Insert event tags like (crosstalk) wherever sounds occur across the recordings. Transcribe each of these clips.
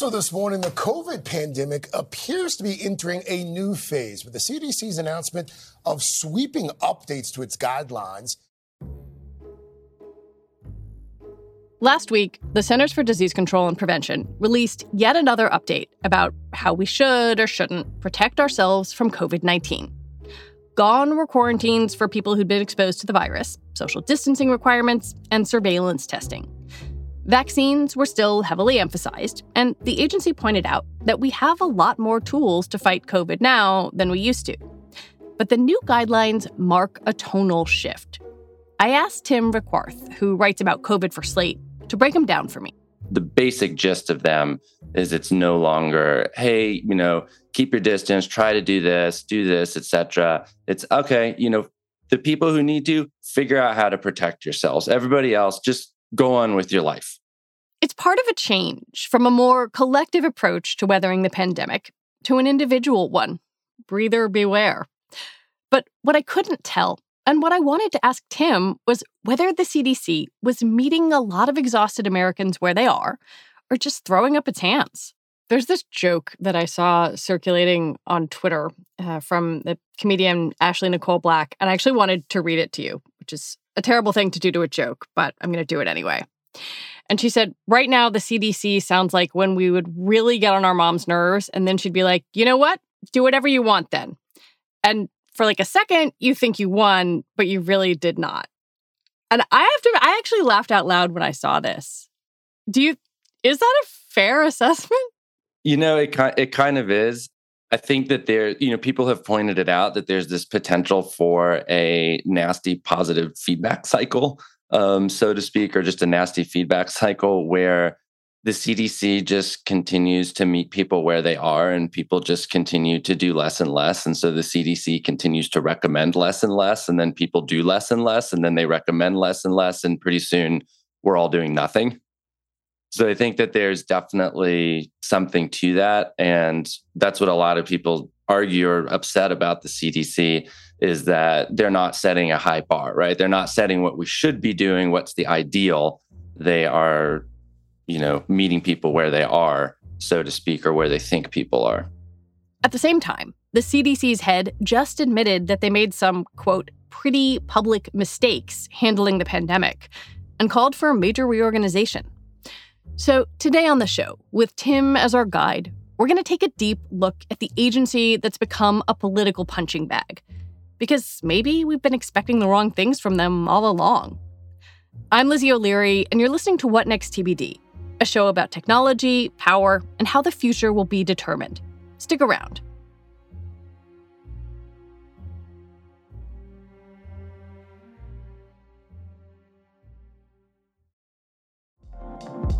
Also, this morning, the COVID pandemic appears to be entering a new phase with the CDC's announcement of sweeping updates to its guidelines. Last week, the Centers for Disease Control and Prevention released yet another update about how we should or shouldn't protect ourselves from COVID 19. Gone were quarantines for people who'd been exposed to the virus, social distancing requirements, and surveillance testing. Vaccines were still heavily emphasized, and the agency pointed out that we have a lot more tools to fight COVID now than we used to. But the new guidelines mark a tonal shift. I asked Tim Requarth, who writes about COVID for Slate, to break them down for me. The basic gist of them is it's no longer, hey, you know, keep your distance, try to do this, do this, etc. It's okay, you know, the people who need to figure out how to protect yourselves. Everybody else, just go on with your life. It's part of a change from a more collective approach to weathering the pandemic to an individual one. Breather beware. But what I couldn't tell, and what I wanted to ask Tim, was whether the CDC was meeting a lot of exhausted Americans where they are, or just throwing up its hands. There's this joke that I saw circulating on Twitter uh, from the comedian Ashley Nicole Black, and I actually wanted to read it to you, which is a terrible thing to do to a joke, but I'm going to do it anyway. And she said, right now, the CDC sounds like when we would really get on our mom's nerves. And then she'd be like, you know what? Do whatever you want then. And for like a second, you think you won, but you really did not. And I have to, I actually laughed out loud when I saw this. Do you, is that a fair assessment? You know, it, it kind of is. I think that there, you know, people have pointed it out that there's this potential for a nasty positive feedback cycle um, so to speak, or just a nasty feedback cycle where the CDC just continues to meet people where they are and people just continue to do less and less. And so the CDC continues to recommend less and less. And then people do less and less. And then they recommend less and less. And pretty soon we're all doing nothing. So I think that there's definitely something to that. And that's what a lot of people argue or upset about the CDC is that they're not setting a high bar, right? They're not setting what we should be doing, what's the ideal. They are, you know, meeting people where they are, so to speak, or where they think people are. At the same time, the CDC's head just admitted that they made some, quote, pretty public mistakes handling the pandemic and called for a major reorganization. So, today on the show, with Tim as our guide, we're going to take a deep look at the agency that's become a political punching bag because maybe we've been expecting the wrong things from them all along. I'm Lizzie O'Leary, and you're listening to What Next TBD, a show about technology, power, and how the future will be determined. Stick around.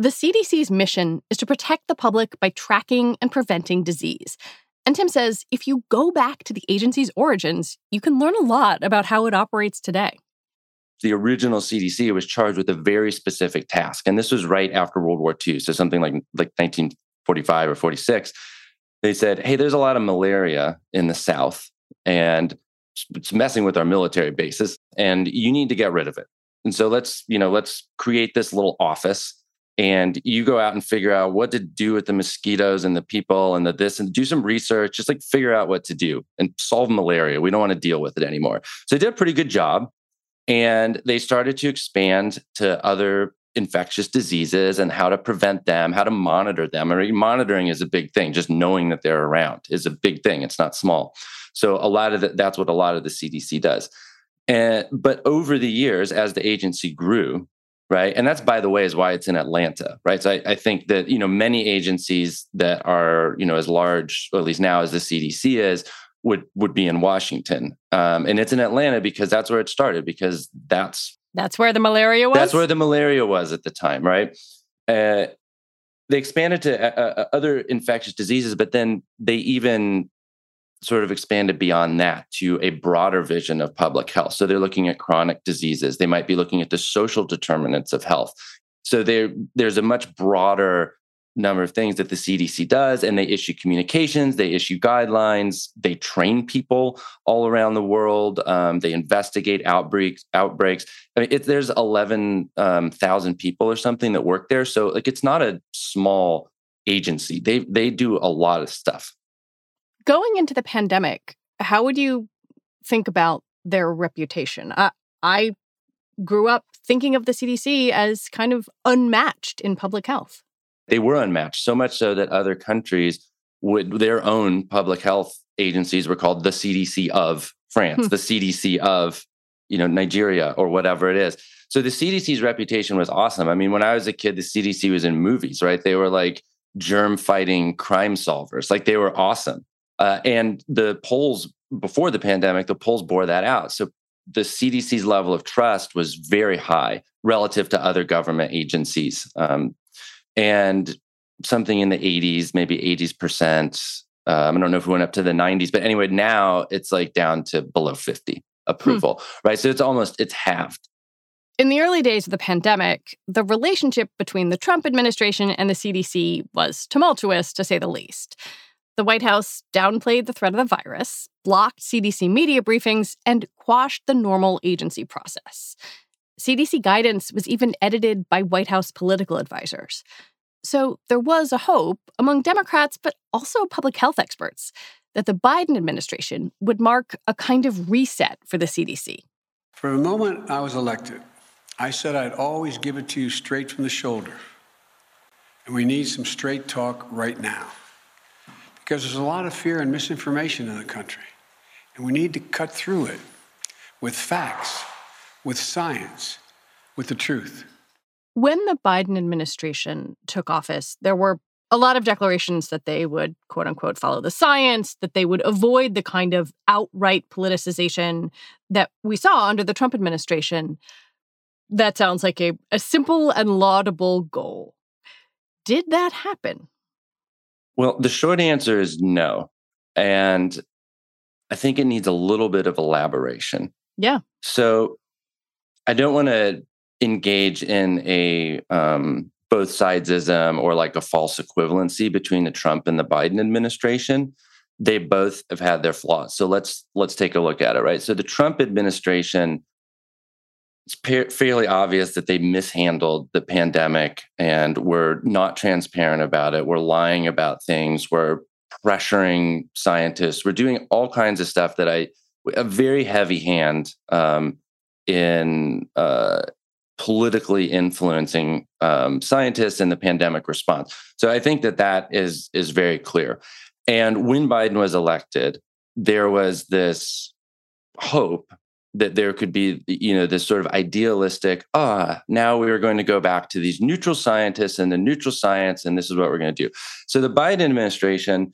The CDC's mission is to protect the public by tracking and preventing disease. And Tim says if you go back to the agency's origins, you can learn a lot about how it operates today. the original CDC was charged with a very specific task. And this was right after World War II. So something like, like 1945 or 46. They said, hey, there's a lot of malaria in the South and it's messing with our military bases and you need to get rid of it. And so let's, you know, let's create this little office and you go out and figure out what to do with the mosquitoes and the people and the this and do some research, just like figure out what to do and solve malaria. We don't want to deal with it anymore. So they did a pretty good job. And they started to expand to other infectious diseases and how to prevent them, how to monitor them. I mean, monitoring is a big thing. Just knowing that they're around is a big thing. It's not small. So a lot of the, that's what a lot of the CDC does. And but over the years, as the agency grew, right, and that's by the way is why it's in Atlanta, right? So I, I think that you know many agencies that are you know as large, or at least now as the CDC is, would would be in Washington, um, and it's in Atlanta because that's where it started. Because that's that's where the malaria was. That's where the malaria was at the time, right? Uh, they expanded to uh, uh, other infectious diseases, but then they even sort of expanded beyond that to a broader vision of public health. So they're looking at chronic diseases. They might be looking at the social determinants of health. So there's a much broader number of things that the CDC does, and they issue communications, they issue guidelines, they train people all around the world, um, they investigate outbreaks. Outbreaks. I mean, it, there's eleven um, thousand people or something that work there, so like it's not a small agency. They they do a lot of stuff. Going into the pandemic, how would you think about their reputation? I, I grew up thinking of the CDC as kind of unmatched in public health. They were unmatched, so much so that other countries would their own public health agencies were called the CDC of France, hmm. the CDC of you know Nigeria or whatever it is. So the CDC's reputation was awesome. I mean, when I was a kid, the CDC was in movies, right? They were like germ fighting crime solvers. Like they were awesome. Uh, and the polls before the pandemic, the polls bore that out. So the CDC's level of trust was very high relative to other government agencies. Um, and something in the 80s, maybe 80s percent. Um, I don't know if we went up to the 90s, but anyway, now it's like down to below 50 hmm. approval, hmm. right? So it's almost, it's halved. In the early days of the pandemic, the relationship between the Trump administration and the CDC was tumultuous, to say the least. The White House downplayed the threat of the virus, blocked CDC media briefings, and quashed the normal agency process. CDC guidance was even edited by White House political advisors. So there was a hope among Democrats, but also public health experts, that the Biden administration would mark a kind of reset for the CDC. From the moment I was elected, I said I'd always give it to you straight from the shoulder. And we need some straight talk right now because there's a lot of fear and misinformation in the country. And we need to cut through it with facts, with science, with the truth. When the Biden administration took office, there were a lot of declarations that they would, quote unquote, follow the science, that they would avoid the kind of outright politicization that we saw under the Trump administration. That sounds like a, a simple and laudable goal. Did that happen? Well, the short answer is no. And I think it needs a little bit of elaboration. Yeah. So I don't want to engage in a um, both sidesism or like a false equivalency between the Trump and the Biden administration. They both have had their flaws. So let's let's take a look at it, right? So the Trump administration it's fairly obvious that they mishandled the pandemic and were not transparent about it. We're lying about things. We're pressuring scientists. We're doing all kinds of stuff that I, a very heavy hand um, in uh, politically influencing um, scientists in the pandemic response. So I think that that is is very clear. And when Biden was elected, there was this hope that there could be you know this sort of idealistic ah now we are going to go back to these neutral scientists and the neutral science and this is what we're going to do so the biden administration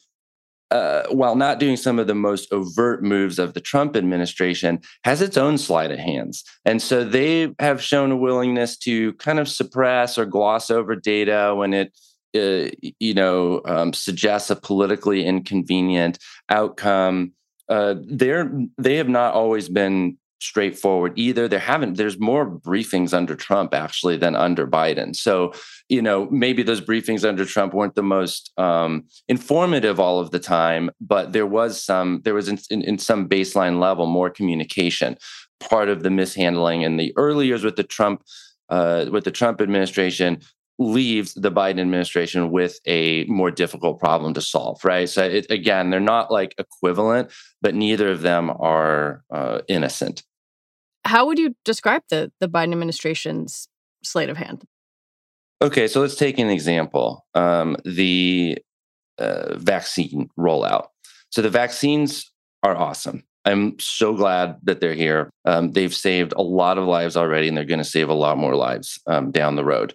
uh, while not doing some of the most overt moves of the Trump administration, has its own sleight of hands. And so they have shown a willingness to kind of suppress or gloss over data when it uh, you know, um, suggests a politically inconvenient outcome. Uh, they're they have not always been straightforward either. There haven't, there's more briefings under Trump actually than under Biden. So, you know, maybe those briefings under Trump weren't the most um, informative all of the time, but there was some, there was in, in, in some baseline level more communication. Part of the mishandling in the early years with the Trump, uh, with the Trump administration leaves the Biden administration with a more difficult problem to solve, right? So it, again, they're not like equivalent, but neither of them are uh, innocent. How would you describe the the Biden administration's sleight of hand? Okay, so let's take an example: um, the uh, vaccine rollout. So the vaccines are awesome. I'm so glad that they're here. Um, they've saved a lot of lives already, and they're going to save a lot more lives um, down the road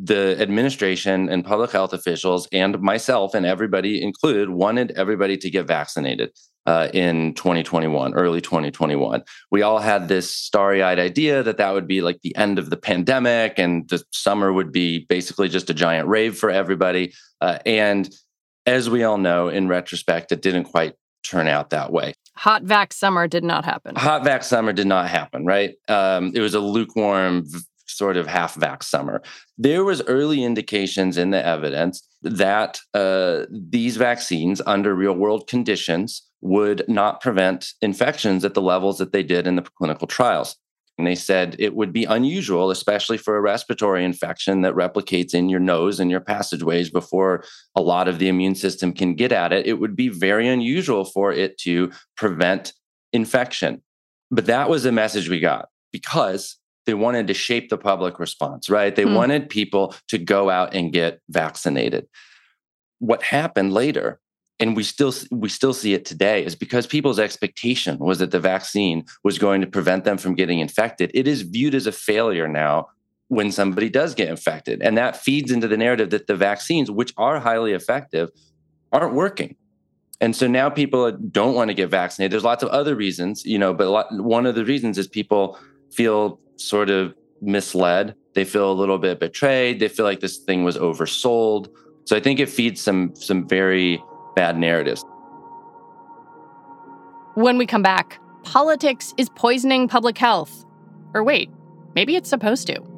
the administration and public health officials and myself and everybody included wanted everybody to get vaccinated uh, in 2021 early 2021 we all had this starry-eyed idea that that would be like the end of the pandemic and the summer would be basically just a giant rave for everybody uh, and as we all know in retrospect it didn't quite turn out that way. Hot vac summer did not happen. Hot vax summer did not happen right? Um, it was a lukewarm sort of half vax summer. There was early indications in the evidence that uh, these vaccines under real world conditions would not prevent infections at the levels that they did in the clinical trials. And they said it would be unusual, especially for a respiratory infection that replicates in your nose and your passageways before a lot of the immune system can get at it. It would be very unusual for it to prevent infection. But that was the message we got because they wanted to shape the public response, right? They hmm. wanted people to go out and get vaccinated. What happened later, and we still we still see it today, is because people's expectation was that the vaccine was going to prevent them from getting infected. It is viewed as a failure now when somebody does get infected, and that feeds into the narrative that the vaccines, which are highly effective, aren't working. And so now people don't want to get vaccinated. There's lots of other reasons, you know, but lot, one of the reasons is people feel sort of misled. They feel a little bit betrayed. They feel like this thing was oversold. So I think it feeds some some very bad narratives. When we come back, politics is poisoning public health. Or wait, maybe it's supposed to.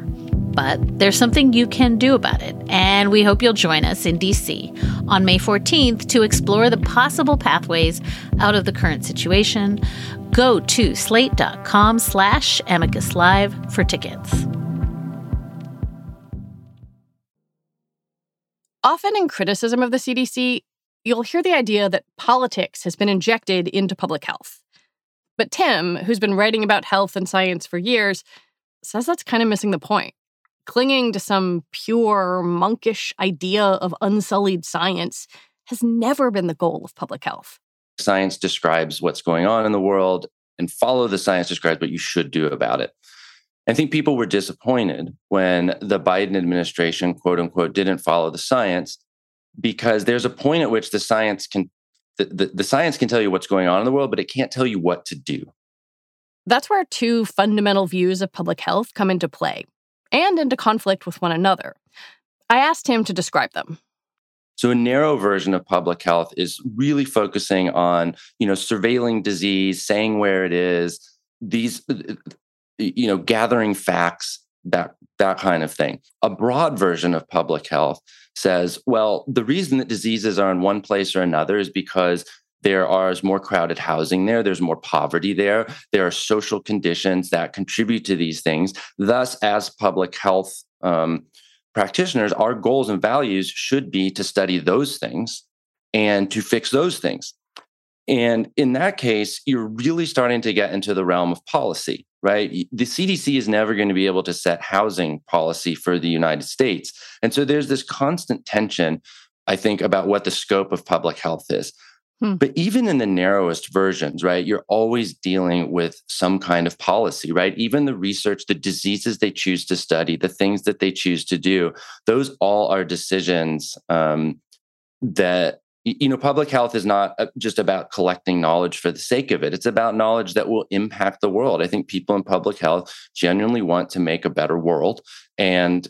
But there's something you can do about it, and we hope you'll join us in DC on May 14th to explore the possible pathways out of the current situation. Go to slate.com slash amicus live for tickets. Often in criticism of the CDC, you'll hear the idea that politics has been injected into public health. But Tim, who's been writing about health and science for years, says that's kind of missing the point. Clinging to some pure, monkish idea of unsullied science has never been the goal of public health. Science describes what's going on in the world, and follow the science describes what you should do about it. I think people were disappointed when the Biden administration, quote unquote, didn't follow the science because there's a point at which the science can the, the, the science can tell you what's going on in the world, but it can't tell you what to do. That's where two fundamental views of public health come into play and into conflict with one another. I asked him to describe them. So a narrow version of public health is really focusing on, you know, surveilling disease, saying where it is, these uh, you know, gathering facts, that that kind of thing. A broad version of public health says, well, the reason that diseases are in one place or another is because there are more crowded housing there there's more poverty there there are social conditions that contribute to these things thus as public health um, practitioners our goals and values should be to study those things and to fix those things and in that case you're really starting to get into the realm of policy right? The CDC is never going to be able to set housing policy for the United States. And so there's this constant tension, I think, about what the scope of public health is. Hmm. But even in the narrowest versions, right, you're always dealing with some kind of policy, right? Even the research, the diseases they choose to study, the things that they choose to do, those all are decisions um, that you know public health is not uh, just about collecting knowledge for the sake of it it's about knowledge that will impact the world i think people in public health genuinely want to make a better world and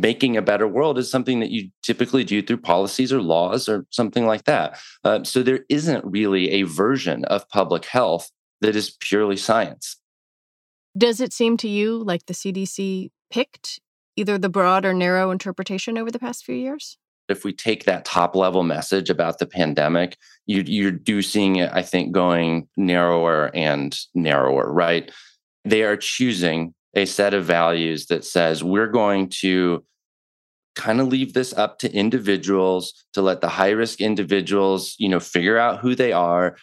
making a better world is something that you typically do through policies or laws or something like that. Uh, so there isn't really a version of public health that is purely science. Does it seem to you like the cdc picked either the broad or narrow interpretation over the past few years? If we take that top level message about the pandemic, you, you're do seeing it, I think, going narrower and narrower, right? They are choosing a set of values that says we're going to kind of leave this up to individuals to let the high risk individuals, you know, figure out who they are.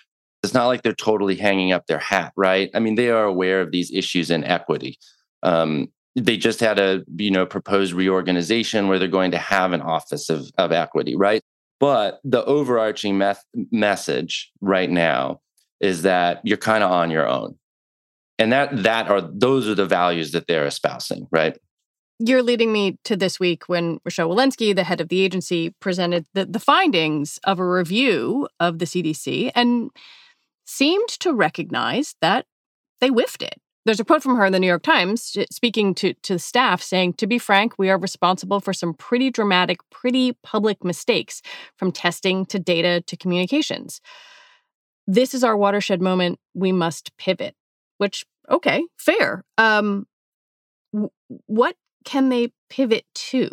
It's not like they're totally hanging up their hat, right? I mean, they are aware of these issues in equity. Um, they just had a you know proposed reorganization where they're going to have an office of, of equity right but the overarching meth- message right now is that you're kind of on your own and that that are those are the values that they're espousing right you're leading me to this week when Rochelle Walensky, the head of the agency, presented the, the findings of a review of the CDC and seemed to recognize that they whiffed it. There's a quote from her in the New York Times uh, speaking to, to the staff saying, To be frank, we are responsible for some pretty dramatic, pretty public mistakes from testing to data to communications. This is our watershed moment. We must pivot, which, okay, fair. Um, what can they pivot to?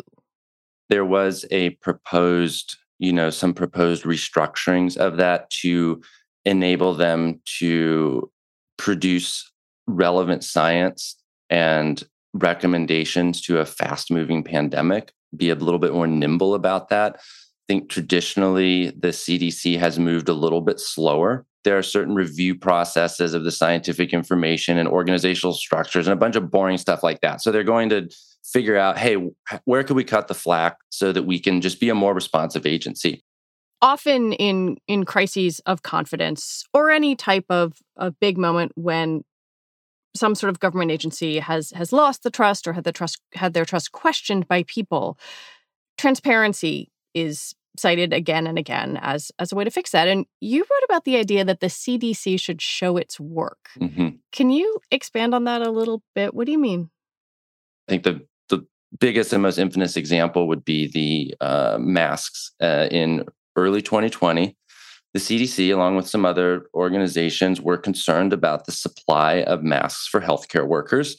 There was a proposed, you know, some proposed restructurings of that to enable them to produce relevant science and recommendations to a fast moving pandemic, be a little bit more nimble about that. I think traditionally the CDC has moved a little bit slower. There are certain review processes of the scientific information and organizational structures and a bunch of boring stuff like that. So they're going to figure out, hey, where could we cut the slack so that we can just be a more responsive agency? Often in in crises of confidence or any type of a big moment when some sort of government agency has has lost the trust or had the trust had their trust questioned by people transparency is cited again and again as as a way to fix that and you wrote about the idea that the CDC should show its work. Mm-hmm. can you expand on that a little bit? What do you mean? I think the the biggest and most infamous example would be the uh, masks uh, in early 2020 the CDC, along with some other organizations, were concerned about the supply of masks for healthcare workers.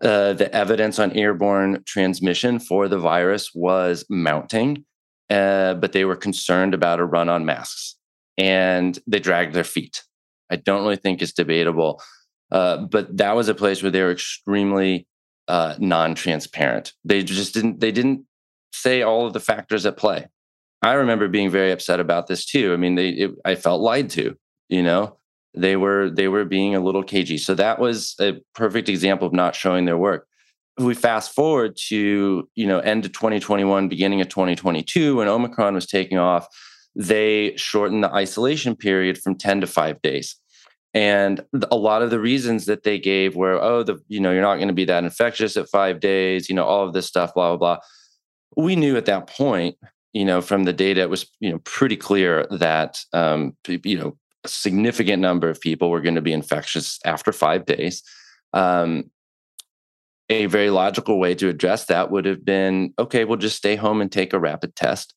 Uh, the evidence on airborne transmission for the virus was mounting, uh, but they were concerned about a run on masks and they dragged their feet. I don't really think it's debatable, uh, but that was a place where they were extremely uh, non-transparent. They just didn't. They didn't say all of the factors at play. I remember being very upset about this too. I mean, they it, I felt lied to. You know, they were they were being a little cagey. So that was a perfect example of not showing their work. If we fast forward to you know end of 2021, beginning of 2022, when Omicron was taking off, they shortened the isolation period from 10 to five days. And a lot of the reasons that they gave were, oh, the you know you're not going to be that infectious at five days, you know, all of this stuff, blah blah blah. We knew at that point you know, from the data, it was you know pretty clear that um, you know a significant number of people were going to be infectious after five days. Um, a very logical way to address that would have been okay, we'll just stay home and take a rapid test.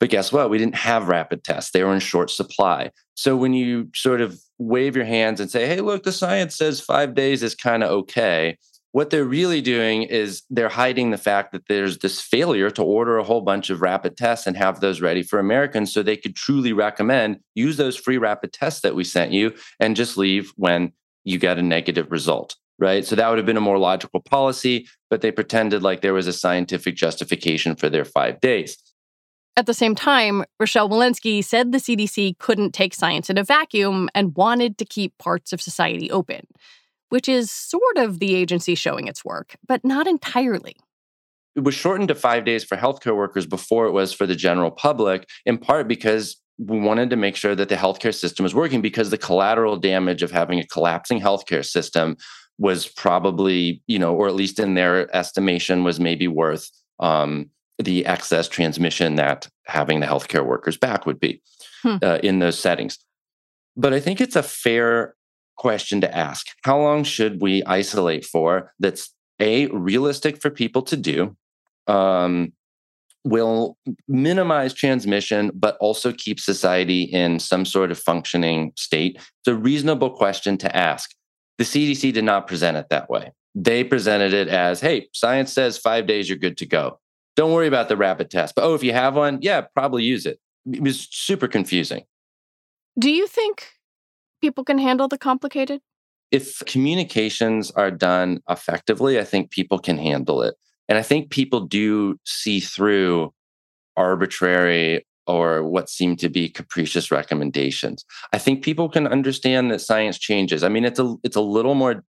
But guess what? We didn't have rapid tests. They were in short supply. So when you sort of wave your hands and say, hey, look, the science says five days is kind of okay, what they're really doing is they're hiding the fact that there's this failure to order a whole bunch of rapid tests and have those ready for Americans so they could truly recommend use those free rapid tests that we sent you and just leave when you get a negative result right? So that would have been a more logical policy, but they pretended like there was a scientific justification for their five days. At the same time, Rochelle Walensky said the CDC couldn't take science in a vacuum and wanted to keep parts of society open, which is sort of the agency showing its work, but not entirely. It was shortened to five days for healthcare workers before it was for the general public, in part because we wanted to make sure that the healthcare system was working because the collateral damage of having a collapsing healthcare system was probably, you know, or at least in their estimation, was maybe worth um, the excess transmission that having the healthcare workers back would be hmm. uh, in those settings. But I think it's a fair question to ask. How long should we isolate for that's a realistic for people to do? Um, will minimize transmission, but also keep society in some sort of functioning state? It's a reasonable question to ask. The CDC did not present it that way. They presented it as, hey, science says five days, you're good to go. Don't worry about the rapid test. But oh, if you have one, yeah, probably use it. It was super confusing. Do you think people can handle the complicated? If communications are done effectively, I think people can handle it. And I think people do see through arbitrary or what seem to be capricious recommendations. I think people can understand that science changes. I mean, it's a it's a little more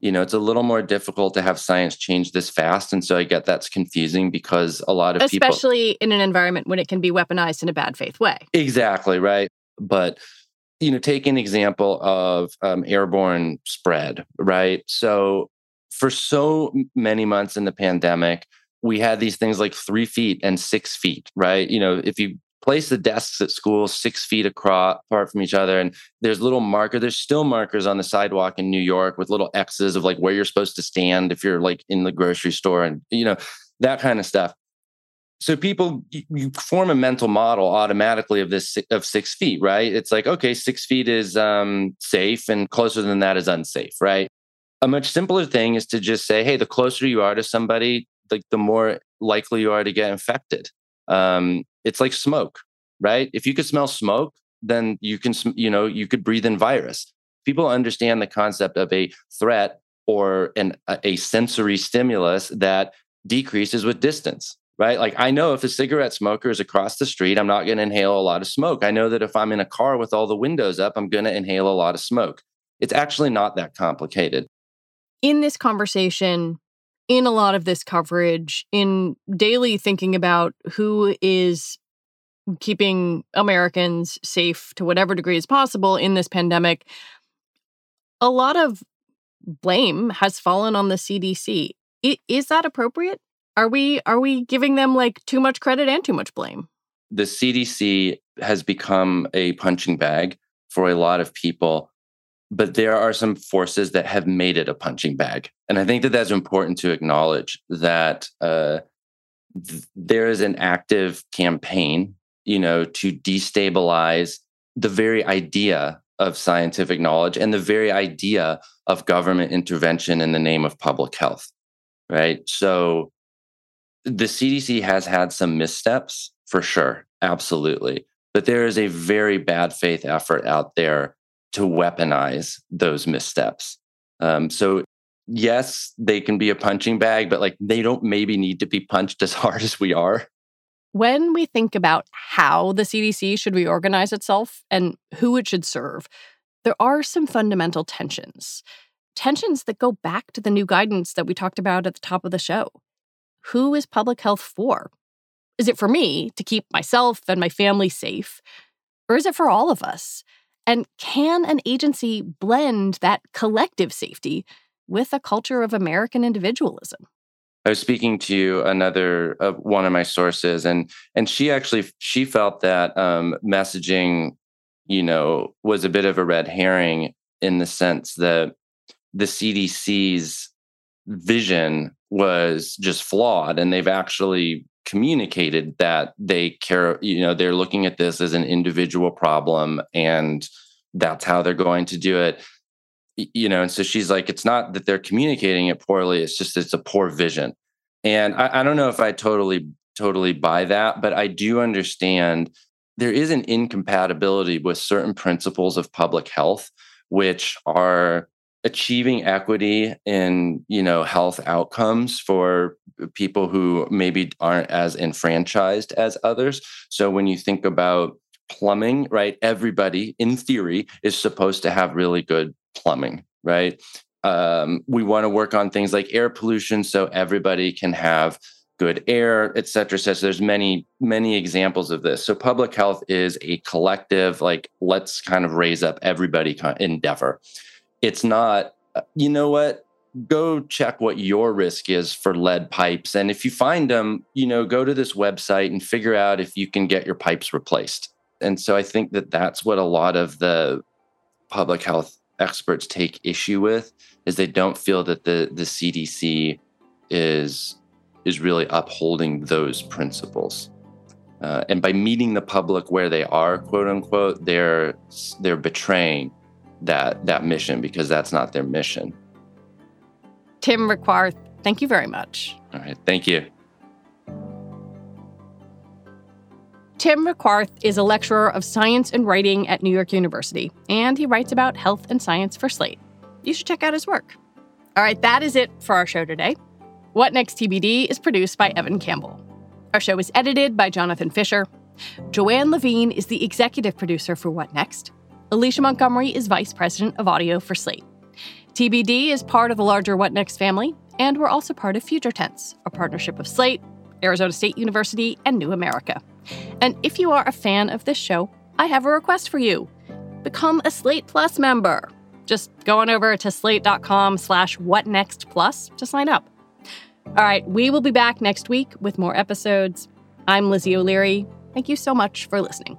you know, it's a little more difficult to have science change this fast. And so I get that's confusing because a lot of Especially people. Especially in an environment when it can be weaponized in a bad faith way. Exactly, right. But, you know, take an example of um, airborne spread, right? So for so many months in the pandemic, we had these things like three feet and six feet, right? You know, if you place the desks at school six feet across apart from each other and there's little marker there's still markers on the sidewalk in new york with little x's of like where you're supposed to stand if you're like in the grocery store and you know that kind of stuff. So people you form a mental model automatically of this of six feet right? It's like okay six feet is um, safe and closer than that is unsafe right? A much simpler thing is to just say hey the closer you are to somebody like the more likely you are to get infected um, it's like smoke, right? If you could smell smoke, then you can, you know, you could breathe in virus. People understand the concept of a threat or an, a sensory stimulus that decreases with distance, right? Like I know if a cigarette smoker is across the street, I'm not going to inhale a lot of smoke. I know that if I'm in a car with all the windows up, I'm going to inhale a lot of smoke. It's actually not that complicated. In this conversation, in a lot of this coverage, in daily thinking about who is keeping Americans safe to whatever degree is possible in this pandemic, a lot of blame has fallen on the CDC. Is that appropriate? Are we are we giving them like too much credit and too much blame? The CDC has become a punching bag for a lot of people but there are some forces that have made it a punching bag. And I think that that's important to acknowledge that uh, th- there is an active campaign, you know, to destabilize the very idea of scientific knowledge and the very idea of government intervention in the name of public health. Right. So the CDC has had some missteps for sure. Absolutely. But there is a very bad faith effort out there to weaponize those missteps. Um, so yes, they can be a punching bag, but like they don't maybe need to be punched as (laughs) hard as we are. When we think about how the CDC should reorganize itself and who it should serve, there are some fundamental tensions. Tensions that go back to the new guidance that we talked about at the top of the show. Who is public health for? Is it for me to keep myself and my family safe? Or is it for all of us? And can an agency blend that collective safety with a culture of American individualism? I was speaking to another uh, one of my sources, and and she actually she felt that um, messaging, you know, was a bit of a red herring in the sense that the CDC's vision was just flawed, and they've actually communicated that they care. You know, they're looking at this as an individual problem, and that's how they're going to do it you know and so she's like it's not that they're communicating it poorly it's just it's a poor vision and I, I, don't know if i totally totally buy that but i do understand there is an incompatibility with certain principles of public health which are achieving equity in you know health outcomes for people who maybe aren't as enfranchised as others so when you think about plumbing right everybody in theory is supposed to have really good plumbing, right? Um, we want to work on things like air pollution so everybody can have good air, et cetera, et cetera. There's many, many examples of this. So public health is a collective, like let's kind of raise up everybody endeavor. It's not, uh, you know what? Go check what your risk is for lead pipes. And if you find them, you know, go to this website and figure out if you can get your pipes replaced. And so I think that that's what a lot of the public health experts take issue with is they don't feel that the the CDC is is really upholding those principles. Uh, and by meeting the public where they are, quote unquote, they're they're betraying that that mission because that's not their mission. Tim Requarth, thank you very much. All right, thank you. Tim Requarth is a lecturer of science and writing at New York University, and he writes about health and science for Slate. You should check out his work. All right, that is it for our show today. What Next TBD is produced by Evan Campbell. Our show is edited by Jonathan Fisher. Joanne Levine is the executive producer for What Next. Alicia Montgomery is vice president of audio for Slate. TBD is part of the larger What Next family, and we're also part of Future Tense, a partnership of Slate, Arizona State University, and New America. And if you are a fan of this show, I have a request for you. Become a Slate Plus member. Just go on over to slate.com slash whatnextplus to sign up. All right, we will be back next week with more episodes. I'm Lizzie O'Leary. Thank you so much for listening.